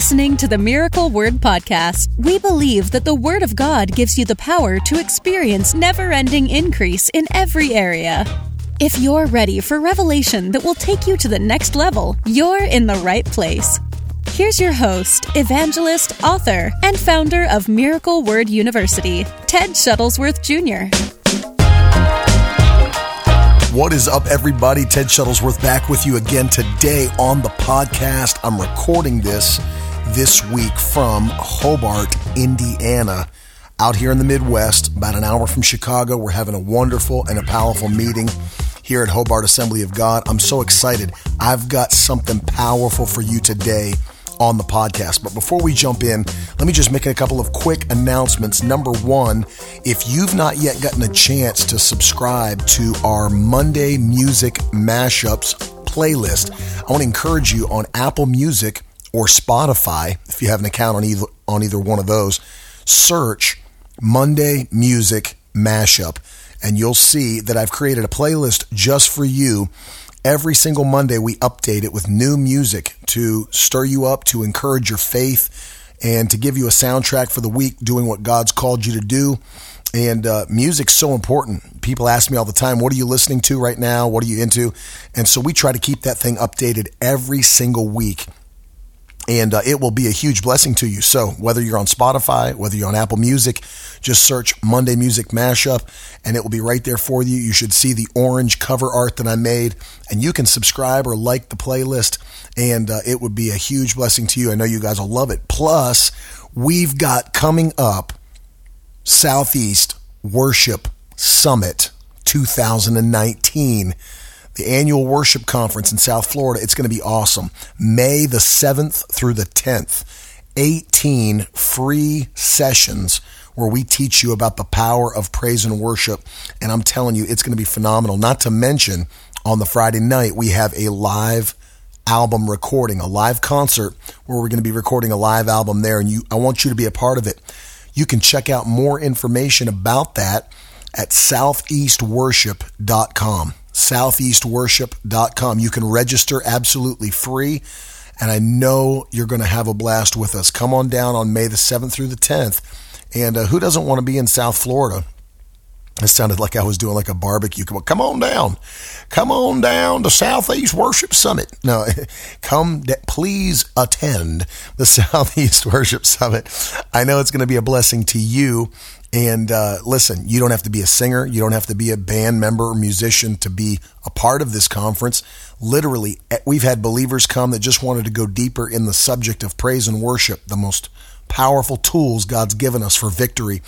listening to the Miracle Word Podcast. We believe that the Word of God gives you the power to experience never ending increase in every area. If you're ready for revelation that will take you to the next level, you're in the right place. Here's your host, evangelist, author, and founder of Miracle Word University, Ted Shuttlesworth Jr. What is up, everybody? Ted Shuttlesworth back with you again today on the podcast. I'm recording this this week from Hobart, Indiana, out here in the Midwest, about an hour from Chicago. We're having a wonderful and a powerful meeting here at Hobart Assembly of God. I'm so excited. I've got something powerful for you today on the podcast. But before we jump in, let me just make a couple of quick announcements. Number one, if you've not yet gotten a chance to subscribe to our Monday Music Mashups playlist, I want to encourage you on Apple Music or Spotify, if you have an account on either on either one of those, search Monday Music Mashup and you'll see that I've created a playlist just for you Every single Monday, we update it with new music to stir you up, to encourage your faith, and to give you a soundtrack for the week, doing what God's called you to do. And uh, music's so important. People ask me all the time, what are you listening to right now? What are you into? And so we try to keep that thing updated every single week and uh, it will be a huge blessing to you. So, whether you're on Spotify, whether you're on Apple Music, just search Monday Music Mashup and it will be right there for you. You should see the orange cover art that I made, and you can subscribe or like the playlist, and uh, it would be a huge blessing to you. I know you guys will love it. Plus, we've got coming up Southeast Worship Summit 2019 the annual worship conference in South Florida. It's going to be awesome. May the 7th through the 10th. 18 free sessions where we teach you about the power of praise and worship. And I'm telling you, it's going to be phenomenal. Not to mention, on the Friday night, we have a live album recording, a live concert where we're going to be recording a live album there. And you, I want you to be a part of it. You can check out more information about that at southeastworship.com southeastworship.com. You can register absolutely free, and I know you're going to have a blast with us. Come on down on May the 7th through the 10th. And uh, who doesn't want to be in South Florida? It sounded like I was doing like a barbecue. Come on, come on down. Come on down to Southeast Worship Summit. No, come, please attend the Southeast Worship Summit. I know it's going to be a blessing to you and uh, listen, you don't have to be a singer, you don't have to be a band member or musician to be a part of this conference. Literally, we've had believers come that just wanted to go deeper in the subject of praise and worship, the most powerful tools God's given us for victory.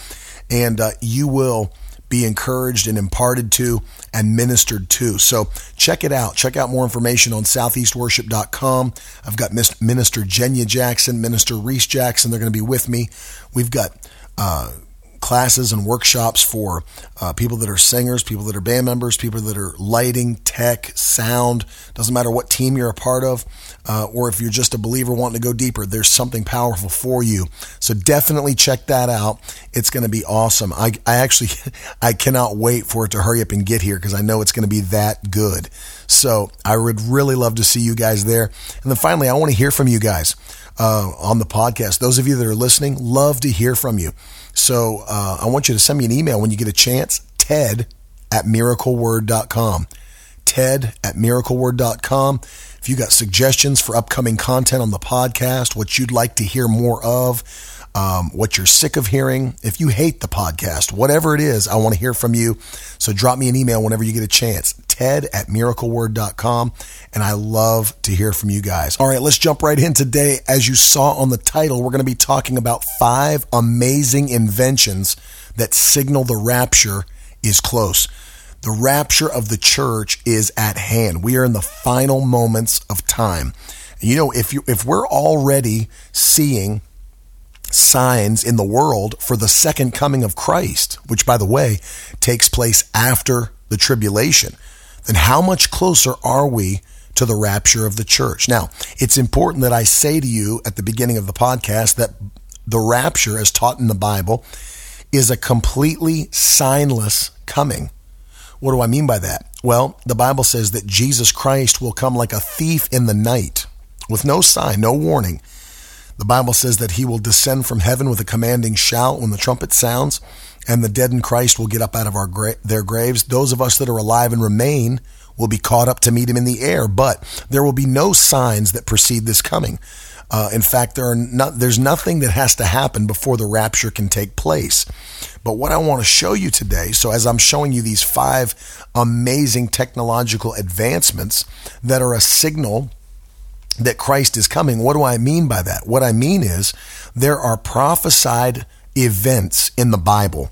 And uh, you will be encouraged and imparted to and ministered to. So check it out. Check out more information on southeastworship.com. I've got Minister Jenya Jackson, Minister Reese Jackson. They're going to be with me. We've got uh, classes and workshops for uh, people that are singers, people that are band members, people that are lighting, tech, sound. Doesn't matter what team you're a part of, uh, or if you're just a believer wanting to go deeper, there's something powerful for you. So definitely check that out. It's going to be awesome. I, I actually, I cannot wait for it to hurry up and get here because I know it's going to be that good. So I would really love to see you guys there. And then finally, I want to hear from you guys uh, on the podcast. Those of you that are listening, love to hear from you. So uh, I want you to send me an email when you get a chance, ted at miracleword.com. Ted at miracleword.com. If you got suggestions for upcoming content on the podcast, what you'd like to hear more of, um, what you're sick of hearing. If you hate the podcast, whatever it is, I want to hear from you. So drop me an email whenever you get a chance. Ted at miracleword.com. And I love to hear from you guys. All right, let's jump right in today. As you saw on the title, we're going to be talking about five amazing inventions that signal the rapture is close. The rapture of the church is at hand. We are in the final moments of time. You know, if you if we're already seeing signs in the world for the second coming of Christ, which, by the way, takes place after the tribulation, then how much closer are we to the rapture of the church? Now, it's important that I say to you at the beginning of the podcast that the rapture, as taught in the Bible, is a completely signless coming. What do I mean by that? Well, the Bible says that Jesus Christ will come like a thief in the night with no sign, no warning. The Bible says that he will descend from heaven with a commanding shout when the trumpet sounds, and the dead in Christ will get up out of our gra- their graves. Those of us that are alive and remain will be caught up to meet him in the air, but there will be no signs that precede this coming. Uh, in fact, there are not, there's nothing that has to happen before the rapture can take place. But what I want to show you today, so as I'm showing you these five amazing technological advancements that are a signal that Christ is coming, what do I mean by that? What I mean is there are prophesied events in the Bible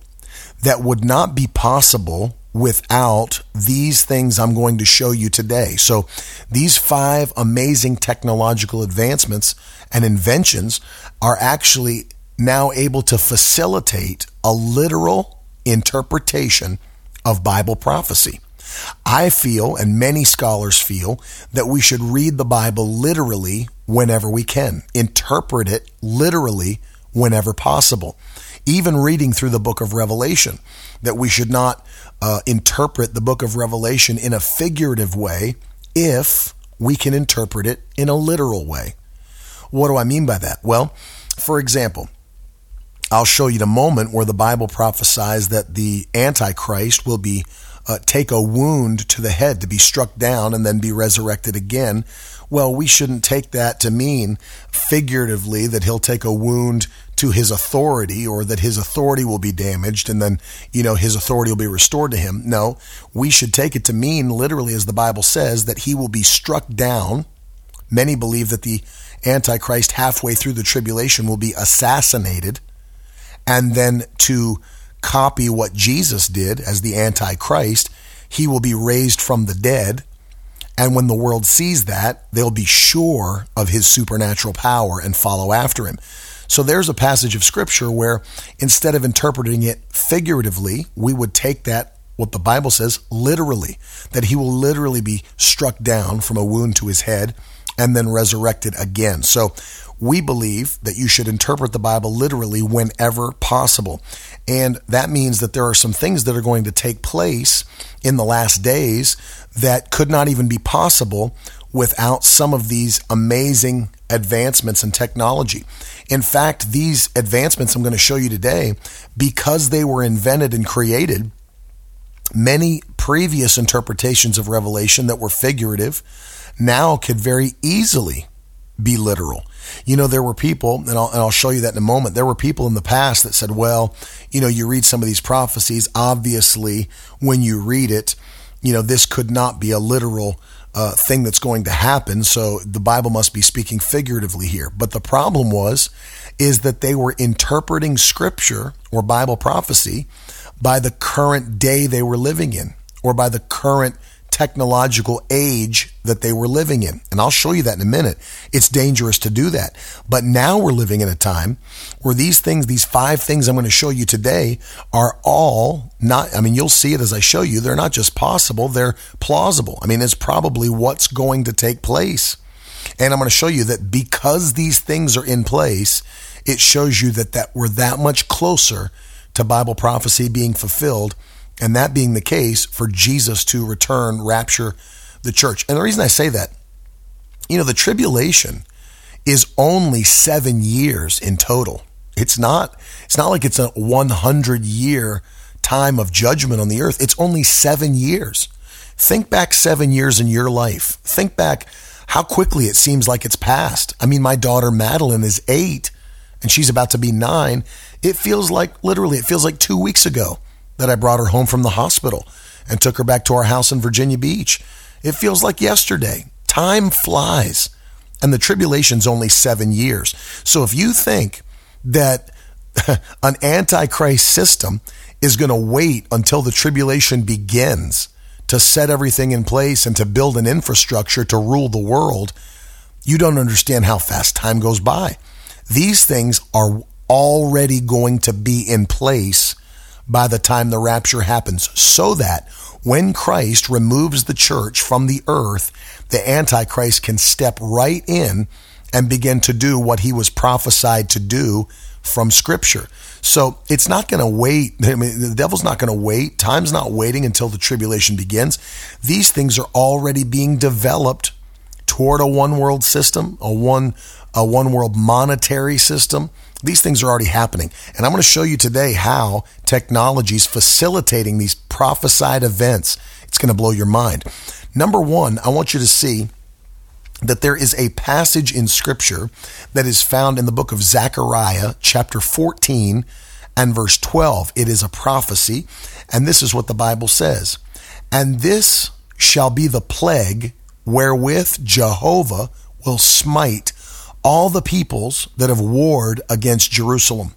that would not be possible without these things I'm going to show you today. So these five amazing technological advancements and inventions are actually now able to facilitate a literal interpretation of Bible prophecy. I feel, and many scholars feel, that we should read the Bible literally whenever we can, interpret it literally whenever possible. Even reading through the book of Revelation, that we should not uh, interpret the book of Revelation in a figurative way if we can interpret it in a literal way. What do I mean by that? Well, for example, I'll show you the moment where the Bible prophesies that the Antichrist will be uh, take a wound to the head to be struck down and then be resurrected again. Well, we shouldn't take that to mean figuratively that he'll take a wound to his authority or that his authority will be damaged and then, you know, his authority will be restored to him. No, we should take it to mean literally, as the Bible says, that he will be struck down. Many believe that the Antichrist halfway through the tribulation will be assassinated and then to copy what Jesus did as the Antichrist, he will be raised from the dead. And when the world sees that, they'll be sure of his supernatural power and follow after him. So there's a passage of scripture where instead of interpreting it figuratively, we would take that, what the Bible says, literally, that he will literally be struck down from a wound to his head and then resurrected again. So we believe that you should interpret the Bible literally whenever possible. And that means that there are some things that are going to take place in the last days that could not even be possible without some of these amazing advancements in technology. In fact, these advancements I'm going to show you today, because they were invented and created, many previous interpretations of Revelation that were figurative now could very easily be literal. You know, there were people, and I'll, and I'll show you that in a moment. There were people in the past that said, well, you know, you read some of these prophecies, obviously, when you read it, you know, this could not be a literal uh, thing that's going to happen. So the Bible must be speaking figuratively here. But the problem was, is that they were interpreting scripture or Bible prophecy by the current day they were living in or by the current technological age that they were living in. And I'll show you that in a minute. It's dangerous to do that. But now we're living in a time where these things, these five things I'm going to show you today are all not, I mean, you'll see it as I show you. They're not just possible, they're plausible. I mean, it's probably what's going to take place. And I'm going to show you that because these things are in place, it shows you that, that we're that much closer to Bible prophecy being fulfilled and that being the case for Jesus to return, rapture the church. And the reason I say that, you know, the tribulation is only seven years in total. It's not, it's not like it's a 100 year time of judgment on the earth. It's only seven years. Think back seven years in your life. Think back how quickly it seems like it's passed. I mean, my daughter Madeline is eight and she's about to be nine. It feels like literally, it feels like two weeks ago that I brought her home from the hospital and took her back to our house in Virginia Beach. It feels like yesterday. Time flies. And the tribulation's only seven years. So if you think that an antichrist system is going to wait until the tribulation begins to set everything in place and to build an infrastructure to rule the world, you don't understand how fast time goes by. These things are already going to be in place by the time the rapture happens, so that when Christ removes the church from the earth, the Antichrist can step right in and begin to do what he was prophesied to do from Scripture. So it's not going to wait. I mean, the devil's not going to wait. Time's not waiting until the tribulation begins. These things are already being developed toward a one world system, a one a one world monetary system. These things are already happening. And I'm going to show you today how technology is facilitating these prophesied events. It's going to blow your mind. Number one, I want you to see that there is a passage in scripture that is found in the book of Zechariah, chapter 14 and verse 12. It is a prophecy, and this is what the Bible says. And this shall be the plague wherewith Jehovah will smite all the peoples that have warred against Jerusalem.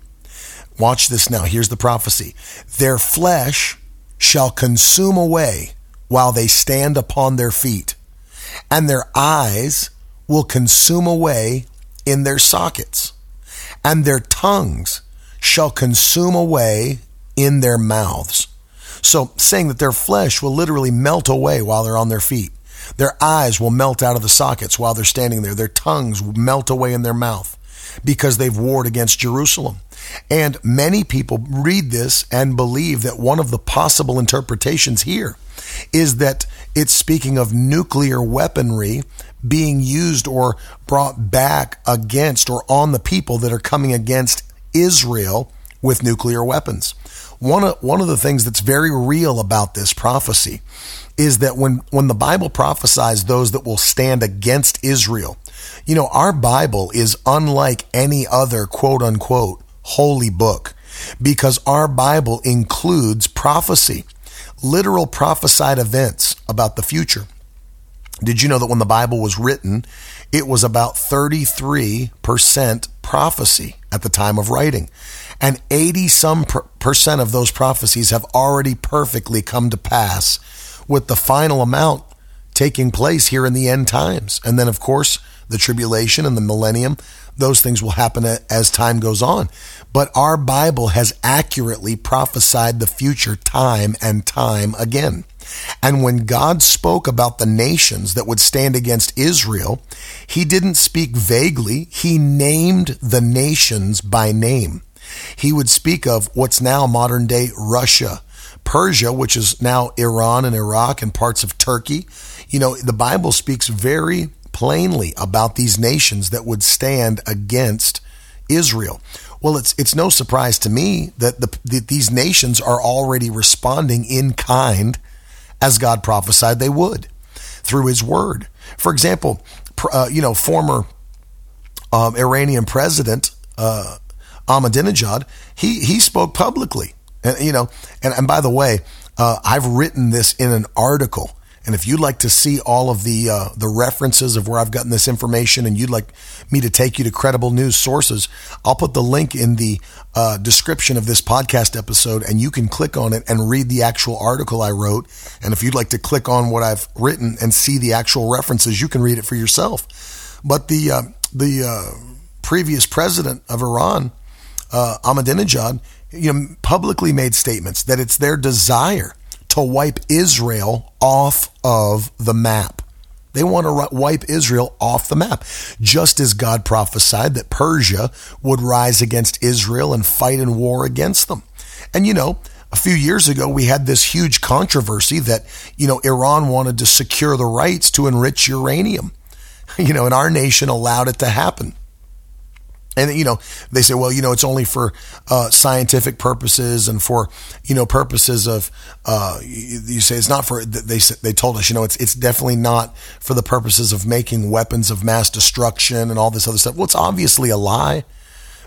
Watch this now. Here's the prophecy. Their flesh shall consume away while they stand upon their feet, and their eyes will consume away in their sockets, and their tongues shall consume away in their mouths. So, saying that their flesh will literally melt away while they're on their feet. Their eyes will melt out of the sockets while they're standing there. Their tongues will melt away in their mouth because they've warred against Jerusalem. And many people read this and believe that one of the possible interpretations here is that it's speaking of nuclear weaponry being used or brought back against or on the people that are coming against Israel with nuclear weapons. One of, one of the things that's very real about this prophecy is that when, when the Bible prophesies those that will stand against Israel, you know, our Bible is unlike any other quote unquote holy book because our Bible includes prophecy, literal prophesied events about the future. Did you know that when the Bible was written, it was about 33% prophecy at the time of writing? And 80 some percent of those prophecies have already perfectly come to pass with the final amount taking place here in the end times. And then, of course, the tribulation and the millennium, those things will happen as time goes on. But our Bible has accurately prophesied the future time and time again. And when God spoke about the nations that would stand against Israel, he didn't speak vaguely. He named the nations by name. He would speak of what's now modern day Russia, Persia, which is now Iran and Iraq and parts of Turkey. You know, the Bible speaks very plainly about these nations that would stand against Israel. Well, it's it's no surprise to me that the, that these nations are already responding in kind as God prophesied they would through His Word. For example, uh, you know, former um, Iranian president uh, Ahmadinejad, he he spoke publicly and, you know, and, and by the way, uh, I've written this in an article. And if you'd like to see all of the uh, the references of where I've gotten this information, and you'd like me to take you to credible news sources, I'll put the link in the uh, description of this podcast episode, and you can click on it and read the actual article I wrote. And if you'd like to click on what I've written and see the actual references, you can read it for yourself. But the uh, the uh, previous president of Iran, uh, Ahmadinejad, you know, publicly made statements that it's their desire to wipe Israel off of the map. They want to wipe Israel off the map, just as God prophesied that Persia would rise against Israel and fight in war against them. And you know, a few years ago, we had this huge controversy that, you know, Iran wanted to secure the rights to enrich uranium. You know, and our nation allowed it to happen. And you know, they say, well, you know, it's only for uh, scientific purposes and for you know purposes of. Uh, you, you, say it's not for. They they told us, you know, it's it's definitely not for the purposes of making weapons of mass destruction and all this other stuff. Well, it's obviously a lie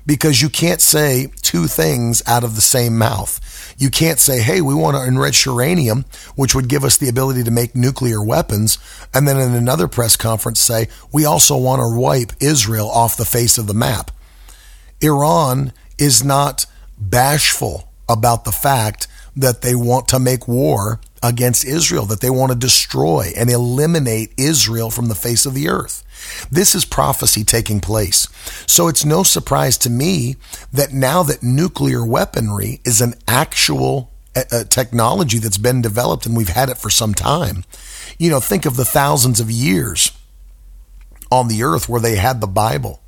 because you can't say two things out of the same mouth. You can't say, hey, we want to enrich uranium, which would give us the ability to make nuclear weapons, and then in another press conference say, we also want to wipe Israel off the face of the map. Iran is not bashful about the fact that they want to make war against Israel, that they want to destroy and eliminate Israel from the face of the earth. This is prophecy taking place. So it's no surprise to me that now that nuclear weaponry is an actual uh, technology that's been developed and we've had it for some time, you know, think of the thousands of years on the earth where they had the Bible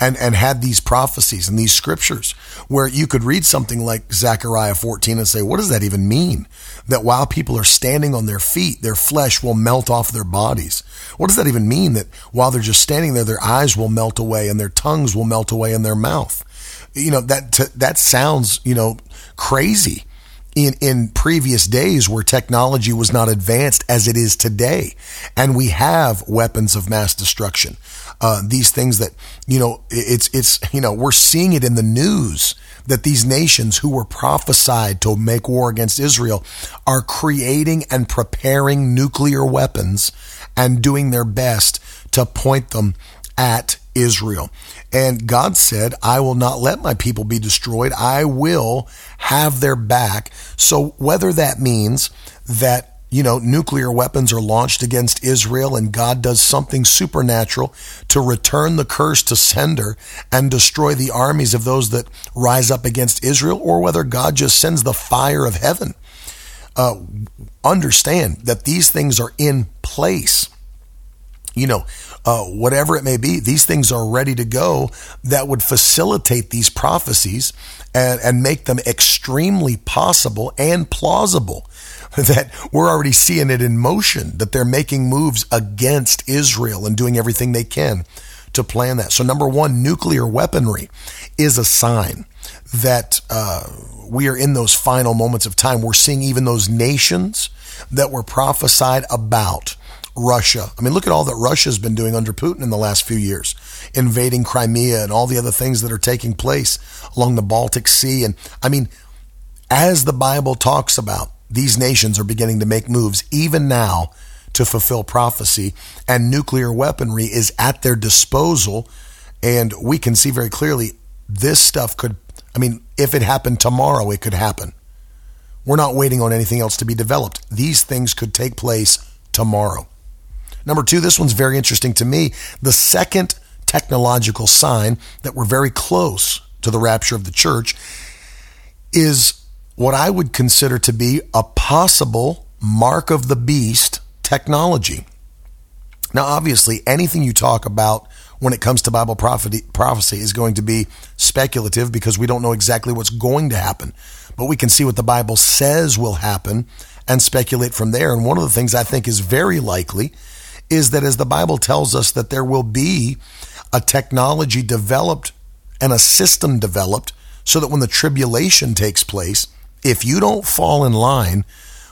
and, and had these prophecies and these scriptures where you could read something like Zechariah 14 and say, what does that even mean? That while people are standing on their feet, their flesh will melt off their bodies. What does that even mean? That while they're just standing there, their eyes will melt away and their tongues will melt away in their mouth. You know, that, that sounds, you know, crazy in, in previous days where technology was not advanced as it is today. And we have weapons of mass destruction. Uh, these things that, you know, it's, it's, you know, we're seeing it in the news that these nations who were prophesied to make war against Israel are creating and preparing nuclear weapons and doing their best to point them at Israel. And God said, I will not let my people be destroyed. I will have their back. So whether that means that you know, nuclear weapons are launched against Israel and God does something supernatural to return the curse to sender and destroy the armies of those that rise up against Israel, or whether God just sends the fire of heaven. Uh, understand that these things are in place. You know, uh, whatever it may be, these things are ready to go that would facilitate these prophecies and, and make them extremely possible and plausible. That we're already seeing it in motion, that they're making moves against Israel and doing everything they can to plan that. So, number one, nuclear weaponry is a sign that uh, we are in those final moments of time. We're seeing even those nations that were prophesied about Russia. I mean, look at all that Russia's been doing under Putin in the last few years, invading Crimea and all the other things that are taking place along the Baltic Sea. And I mean, as the Bible talks about, these nations are beginning to make moves even now to fulfill prophecy, and nuclear weaponry is at their disposal. And we can see very clearly this stuff could, I mean, if it happened tomorrow, it could happen. We're not waiting on anything else to be developed. These things could take place tomorrow. Number two, this one's very interesting to me. The second technological sign that we're very close to the rapture of the church is what I would consider to be a possible mark of the beast technology. Now, obviously, anything you talk about when it comes to Bible prophecy is going to be speculative because we don't know exactly what's going to happen. But we can see what the Bible says will happen and speculate from there. And one of the things I think is very likely is that as the Bible tells us that there will be a technology developed and a system developed so that when the tribulation takes place, if you don't fall in line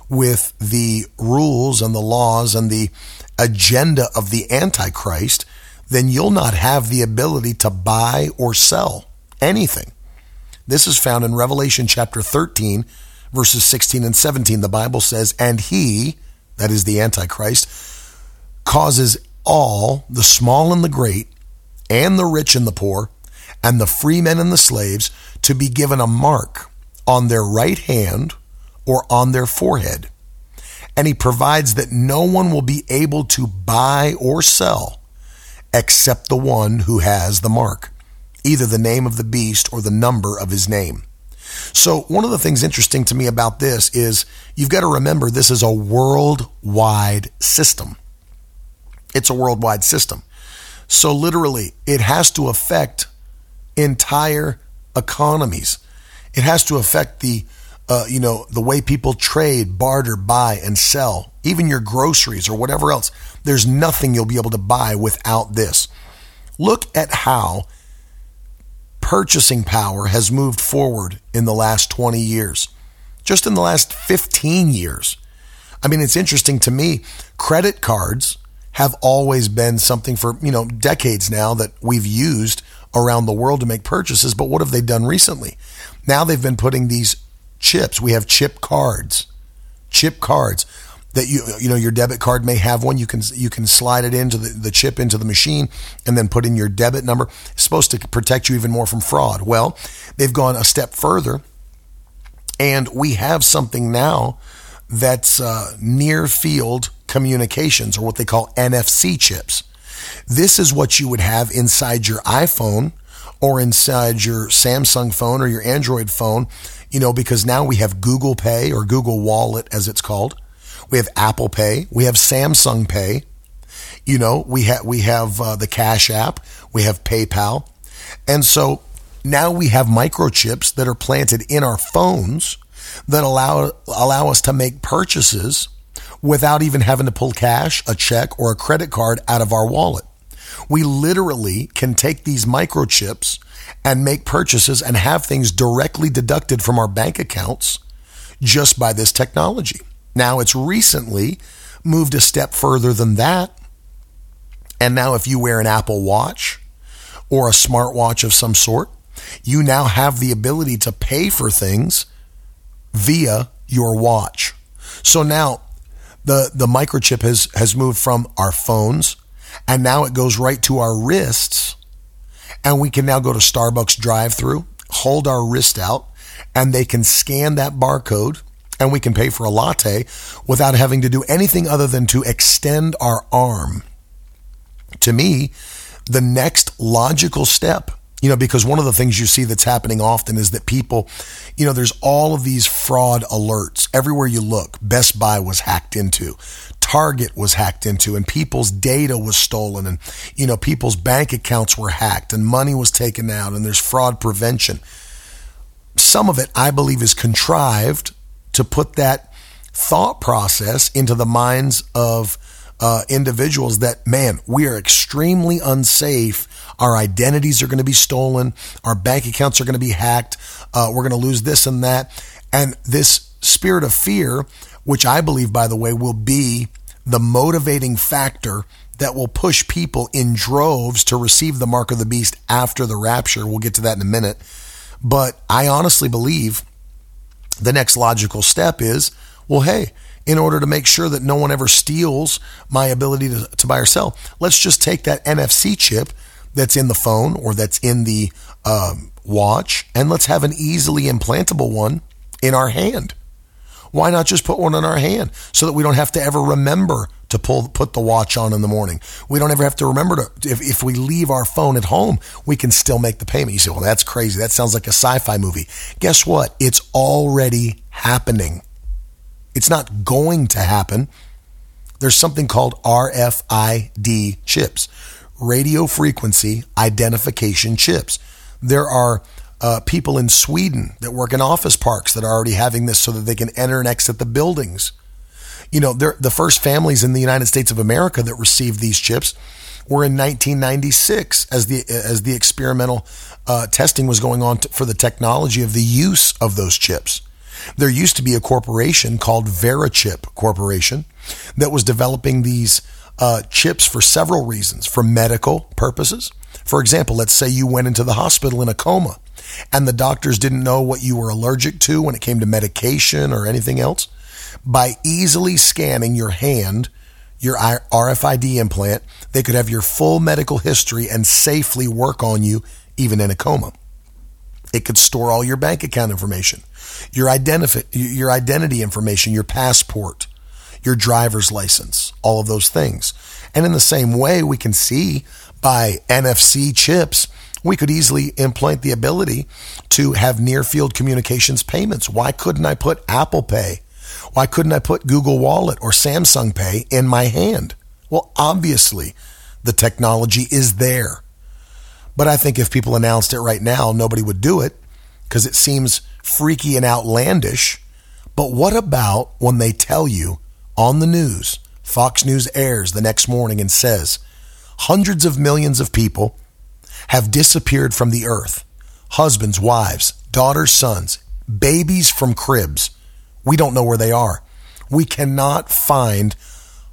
with the rules and the laws and the agenda of the Antichrist, then you'll not have the ability to buy or sell anything. This is found in Revelation chapter 13, verses 16 and 17. The Bible says, And he, that is the Antichrist, causes all, the small and the great, and the rich and the poor, and the free men and the slaves, to be given a mark on their right hand or on their forehead. And he provides that no one will be able to buy or sell except the one who has the mark, either the name of the beast or the number of his name. So, one of the things interesting to me about this is you've got to remember this is a worldwide system. It's a worldwide system. So literally, it has to affect entire economies. It has to affect the, uh, you know, the way people trade, barter, buy, and sell. Even your groceries or whatever else. There's nothing you'll be able to buy without this. Look at how purchasing power has moved forward in the last 20 years. Just in the last 15 years. I mean, it's interesting to me. Credit cards have always been something for, you know, decades now that we've used around the world to make purchases. But what have they done recently? Now they've been putting these chips. We have chip cards, chip cards that you you know your debit card may have one. You can you can slide it into the, the chip into the machine and then put in your debit number. It's supposed to protect you even more from fraud. Well, they've gone a step further, and we have something now that's uh, near field communications or what they call NFC chips. This is what you would have inside your iPhone or inside your Samsung phone or your Android phone, you know, because now we have Google Pay or Google Wallet as it's called. We have Apple Pay, we have Samsung Pay. You know, we have we have uh, the Cash app, we have PayPal. And so now we have microchips that are planted in our phones that allow allow us to make purchases without even having to pull cash, a check, or a credit card out of our wallet. We literally can take these microchips and make purchases and have things directly deducted from our bank accounts just by this technology. Now, it's recently moved a step further than that. And now, if you wear an Apple Watch or a smartwatch of some sort, you now have the ability to pay for things via your watch. So now the, the microchip has, has moved from our phones and now it goes right to our wrists. And we can now go to Starbucks drive through, hold our wrist out, and they can scan that barcode and we can pay for a latte without having to do anything other than to extend our arm. To me, the next logical step you know, because one of the things you see that's happening often is that people, you know, there's all of these fraud alerts everywhere you look. Best Buy was hacked into. Target was hacked into and people's data was stolen and, you know, people's bank accounts were hacked and money was taken out and there's fraud prevention. Some of it, I believe, is contrived to put that thought process into the minds of uh, individuals that, man, we are extremely unsafe. Our identities are going to be stolen. Our bank accounts are going to be hacked. Uh, we're going to lose this and that. And this spirit of fear, which I believe, by the way, will be the motivating factor that will push people in droves to receive the mark of the beast after the rapture. We'll get to that in a minute. But I honestly believe the next logical step is well, hey, in order to make sure that no one ever steals my ability to, to buy or sell. Let's just take that NFC chip that's in the phone or that's in the um, watch and let's have an easily implantable one in our hand. Why not just put one in our hand so that we don't have to ever remember to pull put the watch on in the morning? We don't ever have to remember to if, if we leave our phone at home, we can still make the payment. You say, "Well, that's crazy. That sounds like a sci-fi movie." Guess what? It's already happening. It's not going to happen. There's something called RFID chips, radio frequency identification chips. There are uh, people in Sweden that work in office parks that are already having this so that they can enter and exit the buildings. You know, the first families in the United States of America that received these chips were in 1996 as the as the experimental uh, testing was going on for the technology of the use of those chips. There used to be a corporation called Verichip Corporation that was developing these uh, chips for several reasons, for medical purposes. For example, let's say you went into the hospital in a coma and the doctors didn't know what you were allergic to when it came to medication or anything else. By easily scanning your hand, your RFID implant, they could have your full medical history and safely work on you even in a coma. It could store all your bank account information, your identity, your identity information, your passport, your driver's license, all of those things. And in the same way, we can see by NFC chips, we could easily implant the ability to have near field communications payments. Why couldn't I put Apple Pay? Why couldn't I put Google Wallet or Samsung Pay in my hand? Well, obviously, the technology is there. But I think if people announced it right now, nobody would do it because it seems freaky and outlandish. But what about when they tell you on the news, Fox News airs the next morning and says, hundreds of millions of people have disappeared from the earth husbands, wives, daughters, sons, babies from cribs. We don't know where they are. We cannot find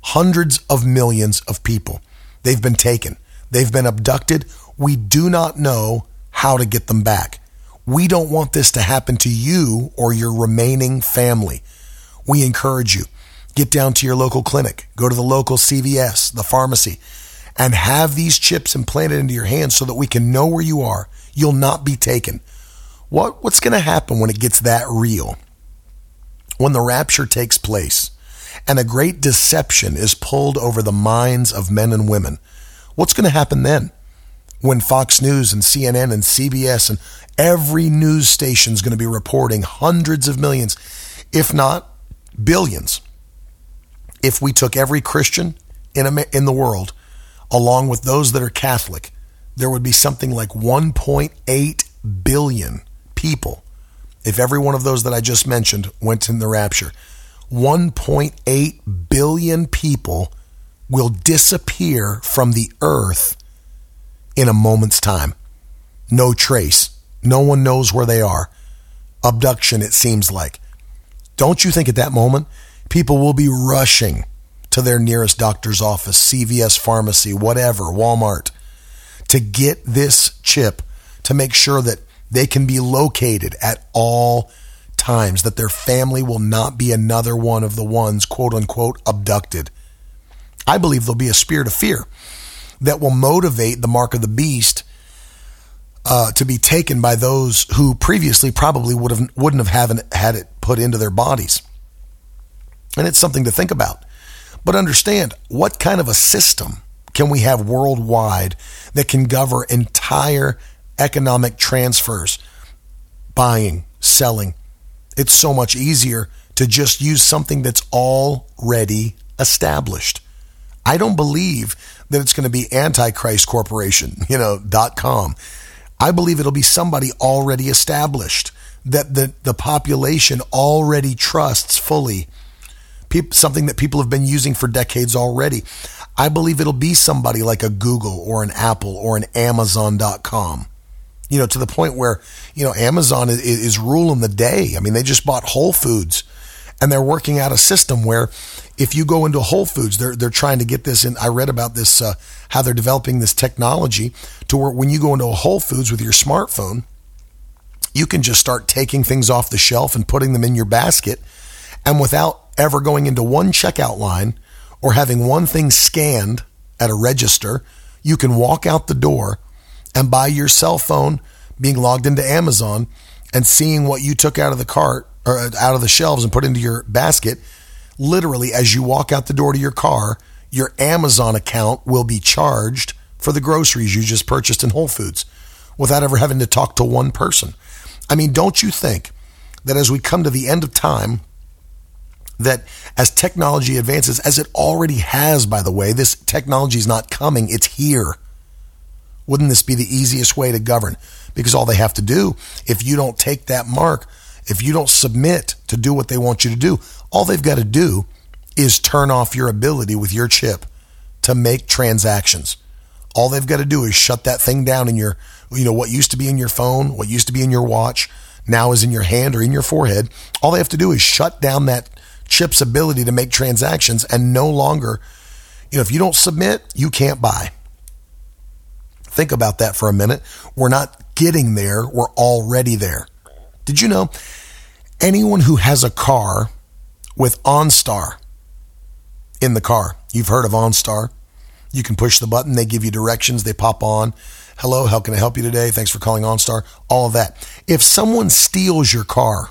hundreds of millions of people. They've been taken, they've been abducted, we do not know how to get them back. We don't want this to happen to you or your remaining family. We encourage you get down to your local clinic, go to the local CVS, the pharmacy, and have these chips implanted into your hands so that we can know where you are. You'll not be taken. What, what's going to happen when it gets that real? When the rapture takes place and a great deception is pulled over the minds of men and women, what's going to happen then? when Fox News and CNN and CBS and every news station is going to be reporting hundreds of millions, if not billions. If we took every Christian in, in the world, along with those that are Catholic, there would be something like 1.8 billion people if every one of those that I just mentioned went in the rapture. 1.8 billion people will disappear from the earth in a moment's time. No trace. No one knows where they are. Abduction, it seems like. Don't you think at that moment, people will be rushing to their nearest doctor's office, CVS pharmacy, whatever, Walmart, to get this chip to make sure that they can be located at all times, that their family will not be another one of the ones, quote unquote, abducted. I believe there'll be a spirit of fear that will motivate the mark of the beast uh, to be taken by those who previously probably would have wouldn't have had it put into their bodies. And it's something to think about. But understand what kind of a system can we have worldwide that can govern entire economic transfers, buying, selling. It's so much easier to just use something that's already established. I don't believe that it's going to be Antichrist Corporation, you know, dot com. I believe it'll be somebody already established that the, the population already trusts fully. Something that people have been using for decades already. I believe it'll be somebody like a Google or an Apple or an Amazon.com you know, to the point where, you know, Amazon is, is ruling the day. I mean, they just bought Whole Foods and they're working out a system where if you go into Whole Foods, they're, they're trying to get this. And I read about this, uh, how they're developing this technology to where when you go into a Whole Foods with your smartphone, you can just start taking things off the shelf and putting them in your basket. And without ever going into one checkout line or having one thing scanned at a register, you can walk out the door and by your cell phone being logged into Amazon and seeing what you took out of the cart or uh, out of the shelves and put into your basket, literally as you walk out the door to your car, your Amazon account will be charged for the groceries you just purchased in Whole Foods without ever having to talk to one person. I mean, don't you think that as we come to the end of time, that as technology advances, as it already has, by the way, this technology is not coming, it's here. Wouldn't this be the easiest way to govern? Because all they have to do, if you don't take that mark, if you don't submit to do what they want you to do, all they've got to do is turn off your ability with your chip to make transactions. All they've got to do is shut that thing down in your, you know, what used to be in your phone, what used to be in your watch, now is in your hand or in your forehead. All they have to do is shut down that chip's ability to make transactions and no longer, you know, if you don't submit, you can't buy. Think about that for a minute. We're not getting there, we're already there. Did you know anyone who has a car with OnStar in the car, you've heard of OnStar? You can push the button, they give you directions, they pop on. Hello, how can I help you today? Thanks for calling OnStar. All of that. If someone steals your car,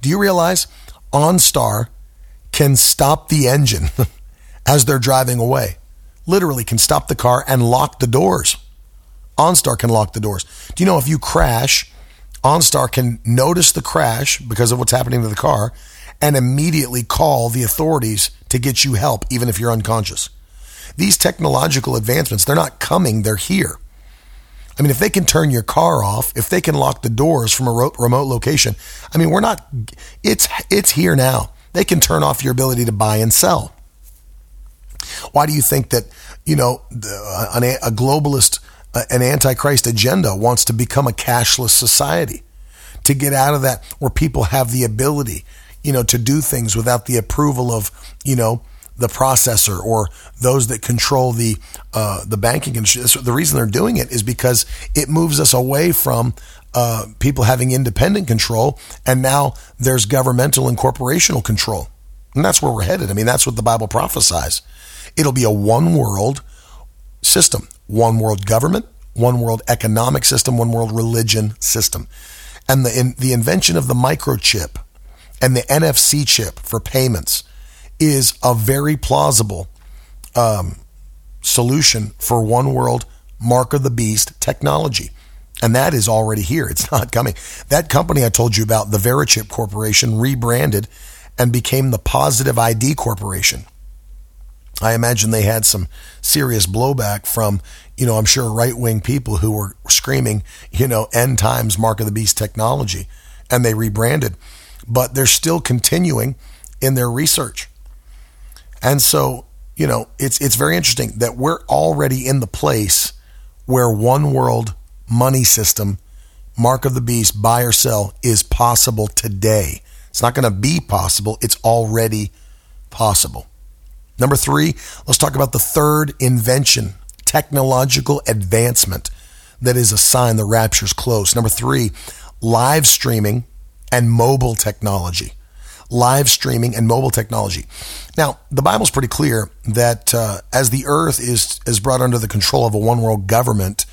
do you realize OnStar can stop the engine as they're driving away? literally can stop the car and lock the doors. OnStar can lock the doors. Do you know if you crash, OnStar can notice the crash because of what's happening to the car and immediately call the authorities to get you help, even if you're unconscious. These technological advancements, they're not coming, they're here. I mean, if they can turn your car off, if they can lock the doors from a remote location, I mean, we're not, it's, it's here now. They can turn off your ability to buy and sell. Why do you think that, you know, uh, a, a globalist, uh, an antichrist agenda wants to become a cashless society? To get out of that where people have the ability, you know, to do things without the approval of, you know, the processor or those that control the uh, the banking industry. The reason they're doing it is because it moves us away from uh, people having independent control, and now there's governmental and corporational control, and that's where we're headed. I mean, that's what the Bible prophesies. It'll be a one world system, one world government, one world economic system, one world religion system. And the, in, the invention of the microchip and the NFC chip for payments is a very plausible um, solution for one world mark of the beast technology. And that is already here. It's not coming. That company I told you about, the Verichip Corporation, rebranded and became the Positive ID Corporation. I imagine they had some serious blowback from, you know, I'm sure right wing people who were screaming, you know, end times Mark of the Beast technology, and they rebranded. But they're still continuing in their research. And so, you know, it's it's very interesting that we're already in the place where one world money system, Mark of the Beast, buy or sell, is possible today. It's not going to be possible, it's already possible. Number three, let's talk about the third invention, technological advancement that is a sign the rapture's close. Number three, live streaming and mobile technology. Live streaming and mobile technology. Now, the Bible's pretty clear that uh, as the earth is, is brought under the control of a one world government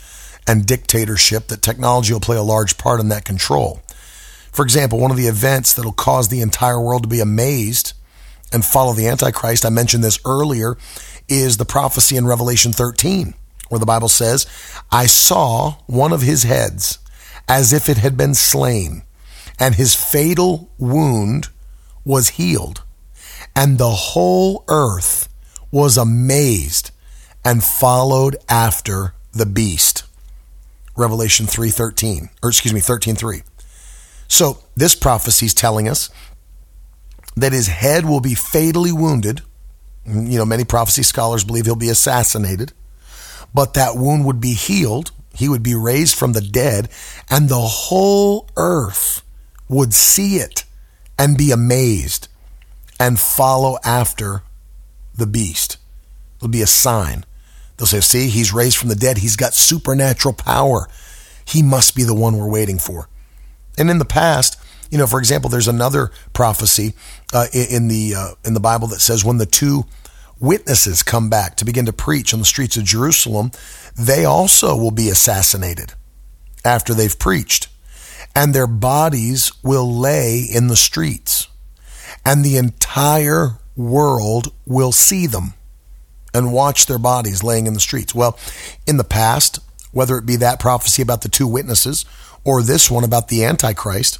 and dictatorship, that technology will play a large part in that control. For example, one of the events that'll cause the entire world to be amazed and follow the Antichrist, I mentioned this earlier, is the prophecy in Revelation 13, where the Bible says, I saw one of his heads as if it had been slain, and his fatal wound was healed, and the whole earth was amazed and followed after the beast. Revelation 3:13 or excuse me 13:3. So, this prophecy is telling us that his head will be fatally wounded. You know, many prophecy scholars believe he'll be assassinated, but that wound would be healed. He would be raised from the dead, and the whole earth would see it and be amazed and follow after the beast. It'll be a sign. They'll say, See, he's raised from the dead. He's got supernatural power. He must be the one we're waiting for. And in the past, you know, for example, there's another prophecy uh, in the uh, in the Bible that says when the two witnesses come back to begin to preach on the streets of Jerusalem, they also will be assassinated after they've preached, and their bodies will lay in the streets, and the entire world will see them and watch their bodies laying in the streets. Well, in the past, whether it be that prophecy about the two witnesses or this one about the Antichrist,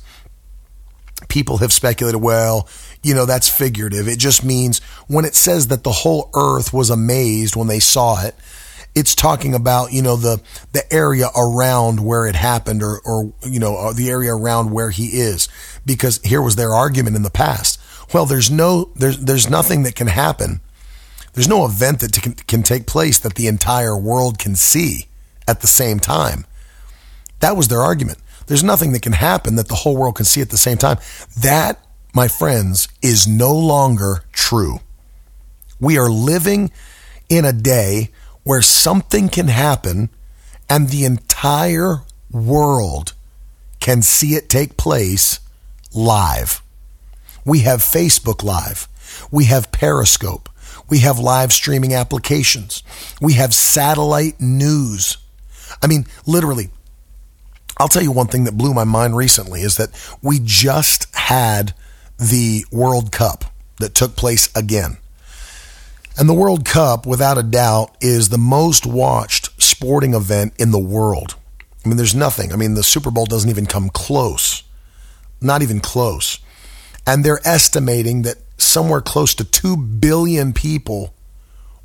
people have speculated, well, you know, that's figurative. It just means when it says that the whole earth was amazed when they saw it, it's talking about, you know, the, the area around where it happened or, or, you know, uh, the area around where he is. Because here was their argument in the past. Well, there's no, there's, there's nothing that can happen. There's no event that can, can take place that the entire world can see at the same time. That was their argument. There's nothing that can happen that the whole world can see at the same time. That, my friends, is no longer true. We are living in a day where something can happen and the entire world can see it take place live. We have Facebook Live. We have Periscope. We have live streaming applications. We have satellite news. I mean, literally, I'll tell you one thing that blew my mind recently is that we just had the World Cup that took place again. And the World Cup, without a doubt, is the most watched sporting event in the world. I mean, there's nothing. I mean, the Super Bowl doesn't even come close. Not even close. And they're estimating that somewhere close to 2 billion people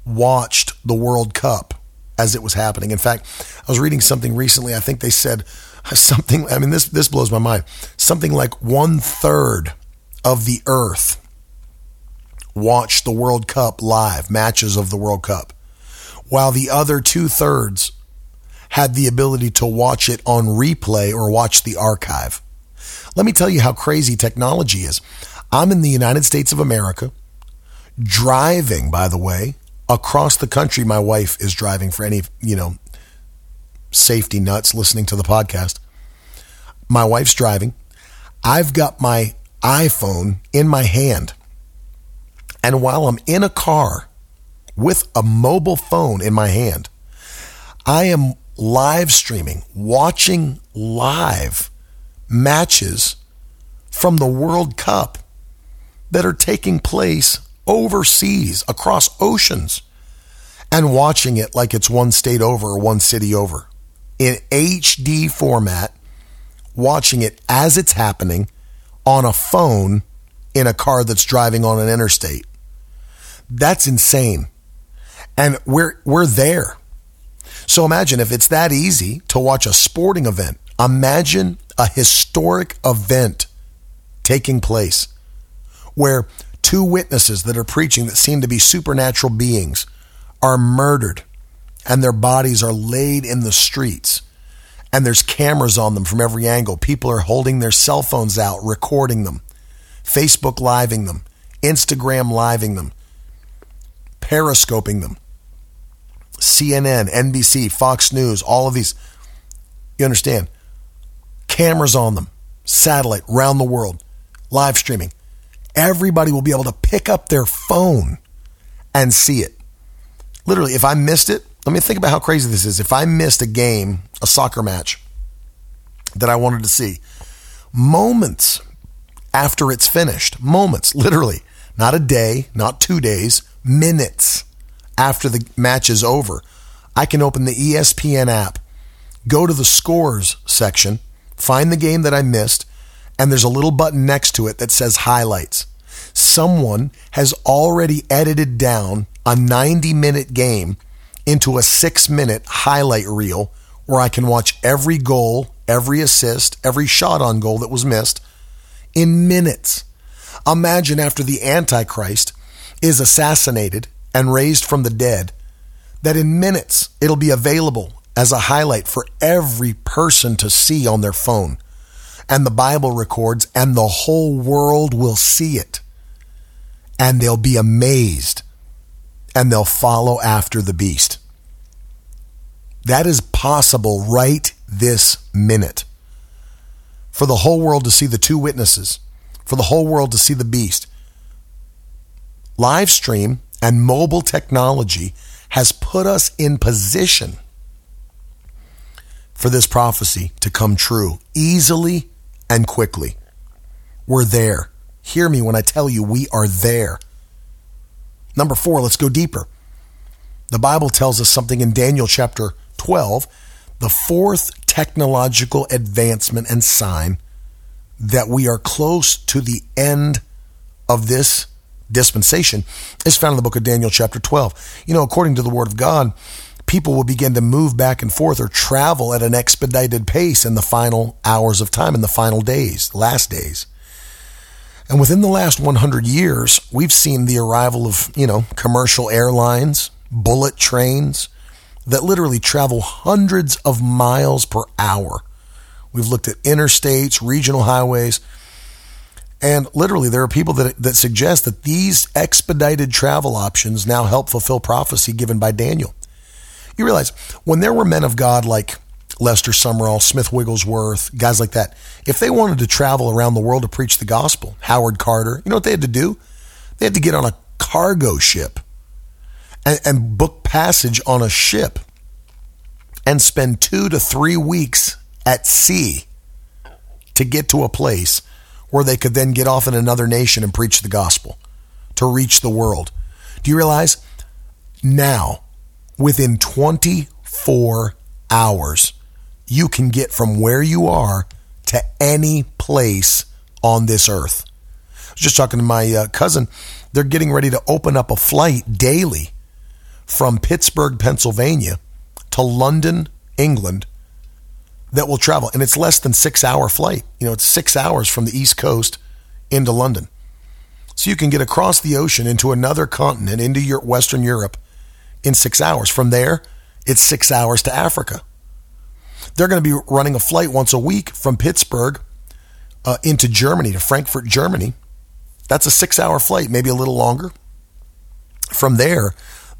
watched the World Cup as it was happening. In fact, I was reading something recently. I think they said something, I mean, this, this blows my mind. Something like one third of the earth watched the World Cup live, matches of the World Cup, while the other two thirds had the ability to watch it on replay or watch the archive. Let me tell you how crazy technology is. I'm in the United States of America, driving, by the way, across the country. My wife is driving for any, you know, safety nuts listening to the podcast. My wife's driving. I've got my iPhone in my hand. And while I'm in a car with a mobile phone in my hand, I am live streaming, watching live matches from the World Cup that are taking place overseas across oceans and watching it like it's one state over or one city over in HD format, watching it as it's happening on a phone in a car that's driving on an interstate. That's insane. And we're, we're there. So imagine if it's that easy to watch a sporting event, imagine a historic event taking place where two witnesses that are preaching that seem to be supernatural beings are murdered and their bodies are laid in the streets and there's cameras on them from every angle. People are holding their cell phones out, recording them, Facebook living them, Instagram living them, periscoping them. CNN, NBC, Fox News, all of these. You understand? Cameras on them, satellite, round the world, live streaming. Everybody will be able to pick up their phone and see it. Literally, if I missed it, let me think about how crazy this is. If I missed a game, a soccer match that I wanted to see, moments after it's finished, moments, literally, not a day, not two days, minutes after the match is over, I can open the ESPN app, go to the scores section, find the game that I missed, and there's a little button next to it that says highlights. Someone has already edited down a 90 minute game into a six minute highlight reel where I can watch every goal, every assist, every shot on goal that was missed in minutes. Imagine after the Antichrist is assassinated and raised from the dead, that in minutes it'll be available as a highlight for every person to see on their phone. And the Bible records, and the whole world will see it. And they'll be amazed and they'll follow after the beast. That is possible right this minute. For the whole world to see the two witnesses, for the whole world to see the beast. Live stream and mobile technology has put us in position for this prophecy to come true easily and quickly. We're there. Hear me when I tell you we are there. Number four, let's go deeper. The Bible tells us something in Daniel chapter 12, the fourth technological advancement and sign that we are close to the end of this dispensation is found in the book of Daniel, chapter 12. You know, according to the word of God, people will begin to move back and forth or travel at an expedited pace in the final hours of time, in the final days, last days. And within the last 100 years, we've seen the arrival of, you know, commercial airlines, bullet trains that literally travel hundreds of miles per hour. We've looked at interstates, regional highways, and literally, there are people that, that suggest that these expedited travel options now help fulfill prophecy given by Daniel. You realize when there were men of God like Lester Sumrall, Smith Wigglesworth, guys like that, if they wanted to travel around the world to preach the gospel, Howard Carter, you know what they had to do? They had to get on a cargo ship and, and book passage on a ship and spend two to three weeks at sea to get to a place where they could then get off in another nation and preach the gospel to reach the world. Do you realize now, within 24 hours, you can get from where you are to any place on this earth? I was just talking to my uh, cousin. They're getting ready to open up a flight daily from Pittsburgh, Pennsylvania to London, England that will travel. And it's less than six hour flight. You know, it's six hours from the East Coast into London. So you can get across the ocean into another continent, into your Western Europe in six hours. From there, it's six hours to Africa. They're going to be running a flight once a week from Pittsburgh uh, into Germany, to Frankfurt, Germany. That's a six hour flight, maybe a little longer. From there,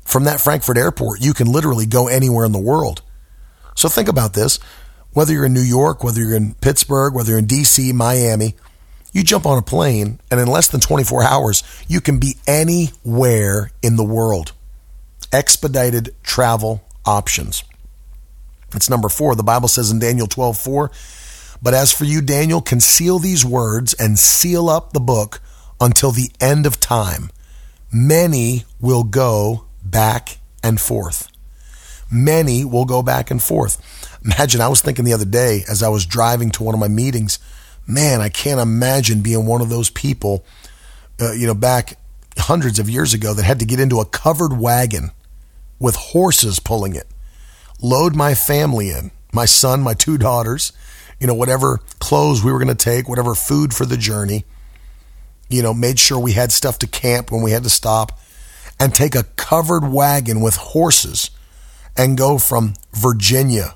from that Frankfurt airport, you can literally go anywhere in the world. So think about this whether you're in New York, whether you're in Pittsburgh, whether you're in DC, Miami, you jump on a plane and in less than 24 hours, you can be anywhere in the world. Expedited travel options. It's number four. The Bible says in Daniel 12, 4, but as for you, Daniel, conceal these words and seal up the book until the end of time. Many will go back and forth. Many will go back and forth. Imagine, I was thinking the other day as I was driving to one of my meetings, man, I can't imagine being one of those people, uh, you know, back hundreds of years ago that had to get into a covered wagon with horses pulling it. Load my family in, my son, my two daughters, you know, whatever clothes we were going to take, whatever food for the journey. You know, made sure we had stuff to camp when we had to stop and take a covered wagon with horses and go from Virginia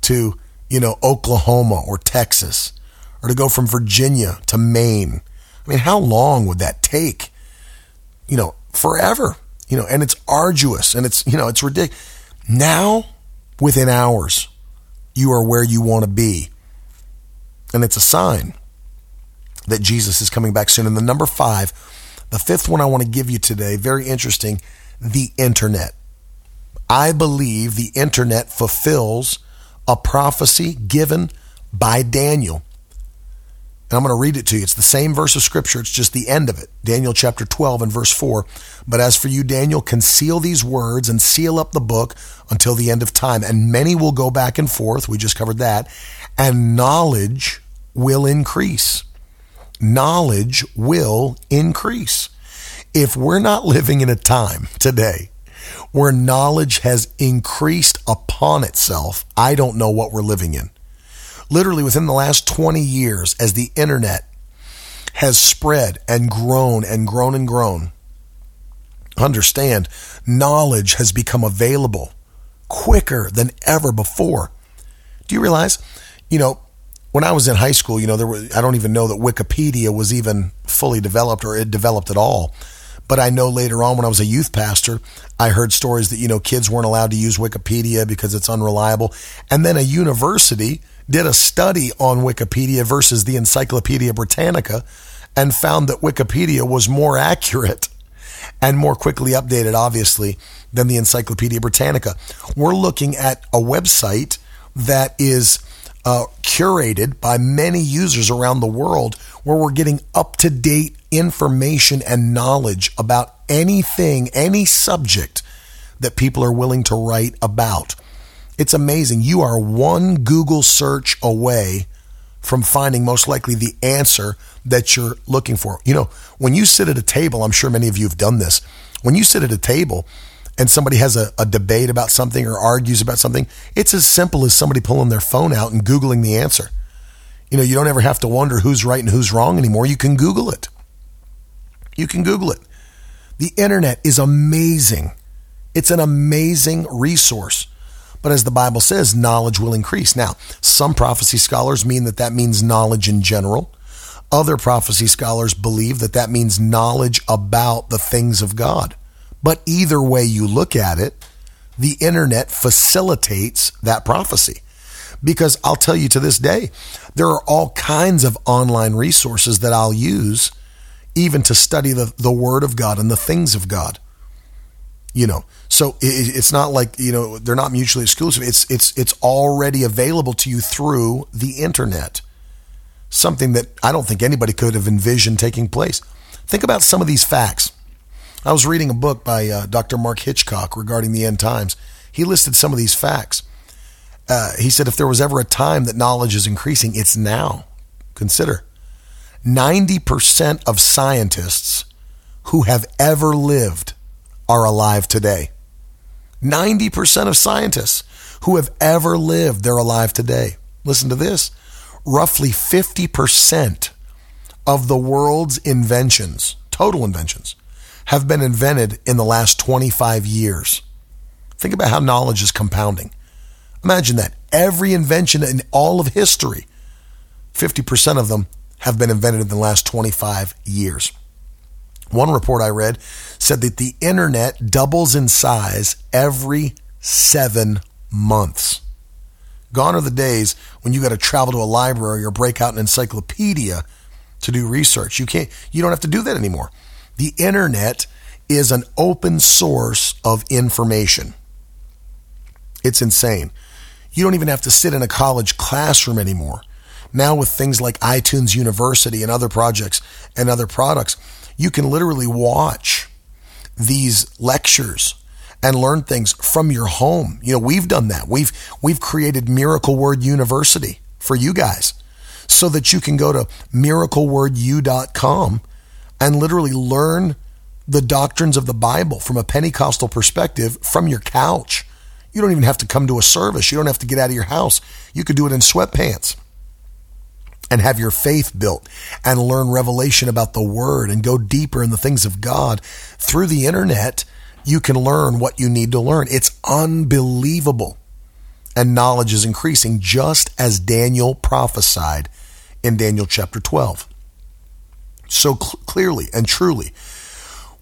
to, you know, Oklahoma or Texas or to go from Virginia to Maine. I mean, how long would that take? You know, forever. You know, and it's arduous and it's, you know, it's ridiculous. Now, within hours, you are where you want to be. And it's a sign that Jesus is coming back soon. And the number five, the fifth one I want to give you today, very interesting, the internet. I believe the internet fulfills a prophecy given by Daniel. And I'm going to read it to you. It's the same verse of scripture. It's just the end of it. Daniel chapter 12 and verse 4. But as for you, Daniel, conceal these words and seal up the book until the end of time. And many will go back and forth. We just covered that. And knowledge will increase knowledge will increase. If we're not living in a time today where knowledge has increased upon itself, I don't know what we're living in. Literally within the last 20 years, as the internet has spread and grown and grown and grown, understand knowledge has become available quicker than ever before. Do you realize, you know, when I was in high school, you know, there were, I don't even know that Wikipedia was even fully developed or it developed at all. But I know later on when I was a youth pastor, I heard stories that, you know, kids weren't allowed to use Wikipedia because it's unreliable. And then a university did a study on Wikipedia versus the Encyclopedia Britannica and found that Wikipedia was more accurate and more quickly updated, obviously, than the Encyclopedia Britannica. We're looking at a website that is uh, curated by many users around the world where we're getting up to date information and knowledge about anything, any subject that people are willing to write about. It's amazing. You are one Google search away from finding most likely the answer that you're looking for. You know, when you sit at a table, I'm sure many of you have done this. When you sit at a table, and somebody has a, a debate about something or argues about something, it's as simple as somebody pulling their phone out and Googling the answer. You know, you don't ever have to wonder who's right and who's wrong anymore. You can Google it. You can Google it. The internet is amazing. It's an amazing resource. But as the Bible says, knowledge will increase. Now, some prophecy scholars mean that that means knowledge in general. Other prophecy scholars believe that that means knowledge about the things of God. But either way you look at it, the internet facilitates that prophecy. Because I'll tell you to this day, there are all kinds of online resources that I'll use even to study the, the Word of God and the things of God. You know, so it, it's not like, you know, they're not mutually exclusive. It's, it's, it's already available to you through the internet. Something that I don't think anybody could have envisioned taking place. Think about some of these facts. I was reading a book by uh, Dr. Mark Hitchcock regarding the end times. He listed some of these facts. Uh, he said if there was ever a time that knowledge is increasing, it's now. Consider 90% of scientists who have ever lived are alive today. 90% of scientists who have ever lived, they're alive today. Listen to this. Roughly 50% of the world's inventions, total inventions, have been invented in the last 25 years. Think about how knowledge is compounding. Imagine that. Every invention in all of history, 50% of them have been invented in the last 25 years. One report I read said that the internet doubles in size every seven months. Gone are the days when you got to travel to a library or break out an encyclopedia to do research. You can't, you don't have to do that anymore. The internet is an open source of information. It's insane. You don't even have to sit in a college classroom anymore. Now, with things like iTunes University and other projects and other products, you can literally watch these lectures and learn things from your home. You know, we've done that. We've we've created Miracle Word University for you guys so that you can go to miraclewordu.com and literally learn the doctrines of the Bible from a Pentecostal perspective from your couch. You don't even have to come to a service. You don't have to get out of your house. You could do it in sweatpants and have your faith built and learn revelation about the word and go deeper in the things of God through the internet. You can learn what you need to learn. It's unbelievable. And knowledge is increasing just as Daniel prophesied in Daniel chapter 12. So cl- clearly and truly,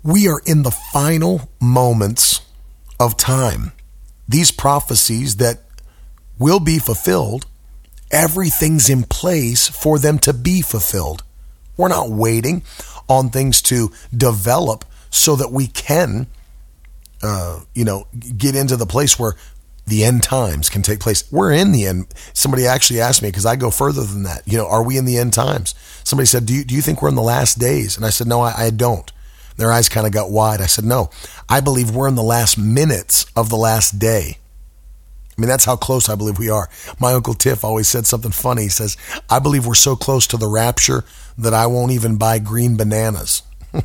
we are in the final moments of time. These prophecies that will be fulfilled, everything's in place for them to be fulfilled. We're not waiting on things to develop so that we can, uh, you know, get into the place where the end times can take place. We're in the end. Somebody actually asked me because I go further than that. You know, are we in the end times? Somebody said, "Do you do you think we're in the last days?" And I said, "No, I, I don't." Their eyes kind of got wide. I said, "No, I believe we're in the last minutes of the last day." I mean, that's how close I believe we are. My uncle Tiff always said something funny. He says, "I believe we're so close to the rapture that I won't even buy green bananas."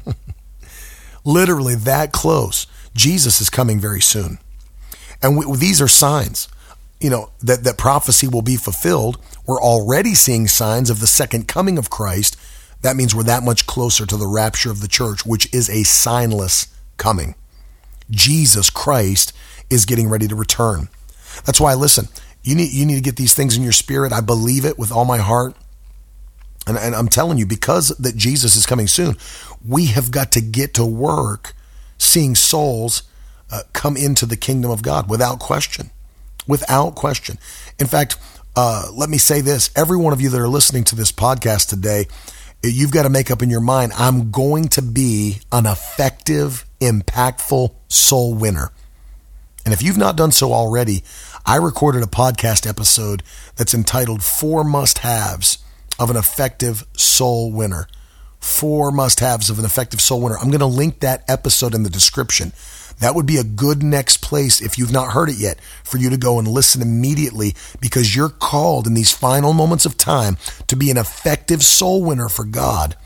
Literally that close. Jesus is coming very soon. And we, these are signs, you know, that, that prophecy will be fulfilled. We're already seeing signs of the second coming of Christ. That means we're that much closer to the rapture of the church, which is a signless coming. Jesus Christ is getting ready to return. That's why, listen, you need, you need to get these things in your spirit. I believe it with all my heart. And, and I'm telling you, because that Jesus is coming soon, we have got to get to work seeing souls uh, come into the kingdom of God without question. Without question. In fact, uh, let me say this every one of you that are listening to this podcast today, you've got to make up in your mind I'm going to be an effective, impactful soul winner. And if you've not done so already, I recorded a podcast episode that's entitled Four Must Haves of an Effective Soul Winner. Four must haves of an effective soul winner. I'm going to link that episode in the description. That would be a good next place if you've not heard it yet for you to go and listen immediately because you're called in these final moments of time to be an effective soul winner for God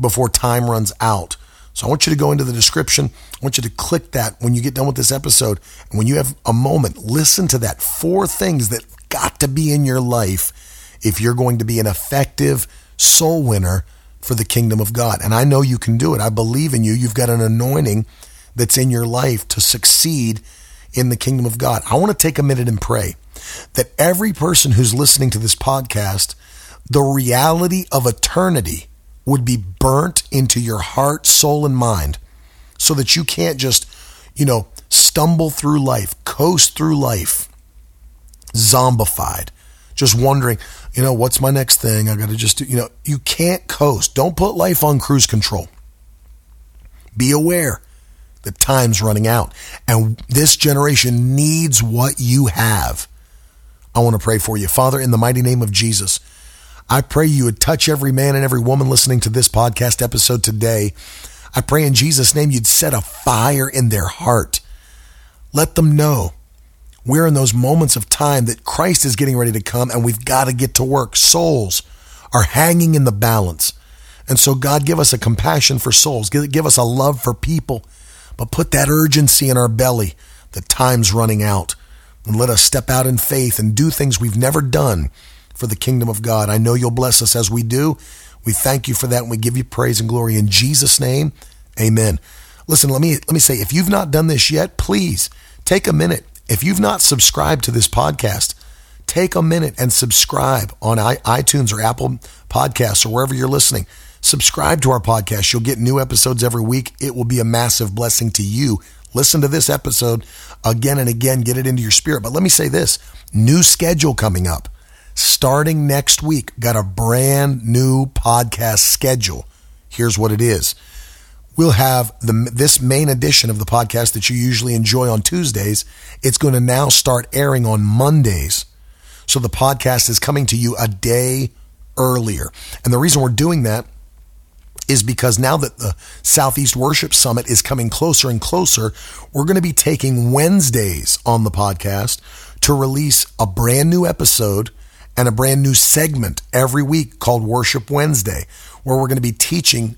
before time runs out. So I want you to go into the description. I want you to click that when you get done with this episode. And when you have a moment, listen to that. Four things that got to be in your life if you're going to be an effective soul winner for the kingdom of God. And I know you can do it. I believe in you. You've got an anointing that's in your life to succeed in the kingdom of God. I want to take a minute and pray that every person who's listening to this podcast, the reality of eternity would be burnt into your heart, soul, and mind so that you can't just, you know, stumble through life, coast through life, zombified, just wondering, you know, what's my next thing? I got to just do, you know, you can't coast. Don't put life on cruise control. Be aware that time's running out and this generation needs what you have. I want to pray for you. Father, in the mighty name of Jesus, I pray you would touch every man and every woman listening to this podcast episode today. I pray in Jesus' name you'd set a fire in their heart. Let them know we're in those moments of time that Christ is getting ready to come and we've got to get to work. Souls are hanging in the balance. And so, God, give us a compassion for souls, give, us a love for people, but put that urgency in our belly that time's running out. And let us step out in faith and do things we've never done for the kingdom of God. I know you'll bless us as we do. We thank you for that and we give you praise and glory in Jesus' name. Amen. Listen, let me let me say if you've not done this yet, please take a minute if you've not subscribed to this podcast, take a minute and subscribe on iTunes or Apple Podcasts or wherever you're listening. Subscribe to our podcast. You'll get new episodes every week. It will be a massive blessing to you. Listen to this episode again and again, get it into your spirit. But let me say this new schedule coming up. Starting next week, got a brand new podcast schedule. Here's what it is we'll have the, this main edition of the podcast that you usually enjoy on Tuesdays. It's going to now start airing on Mondays. So the podcast is coming to you a day earlier. And the reason we're doing that is because now that the Southeast Worship Summit is coming closer and closer, we're going to be taking Wednesdays on the podcast to release a brand new episode and a brand new segment every week called Worship Wednesday, where we're going to be teaching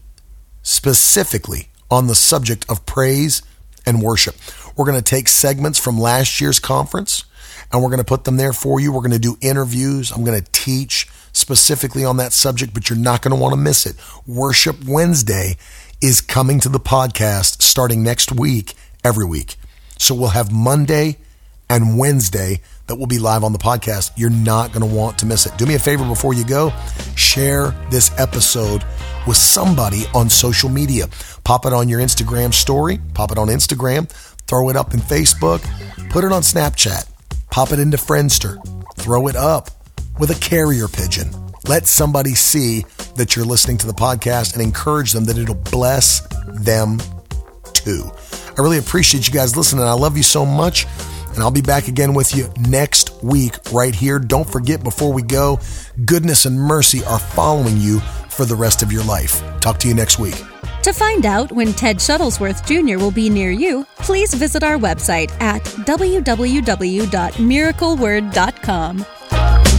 specifically on the subject of praise and worship. We're going to take segments from last year's conference and we're going to put them there for you. We're going to do interviews. I'm going to teach specifically on that subject, but you're not going to want to miss it. Worship Wednesday is coming to the podcast starting next week, every week. So we'll have Monday and Wednesday that will be live on the podcast. You're not going to want to miss it. Do me a favor before you go, share this episode with somebody on social media. Pop it on your Instagram story, pop it on Instagram, throw it up in Facebook, put it on Snapchat, pop it into Friendster, throw it up with a carrier pigeon. Let somebody see that you're listening to the podcast and encourage them that it'll bless them too. I really appreciate you guys listening. I love you so much. And I'll be back again with you next week right here. Don't forget before we go, goodness and mercy are following you for the rest of your life. Talk to you next week. To find out when Ted Shuttlesworth Jr. will be near you, please visit our website at www.miracleword.com.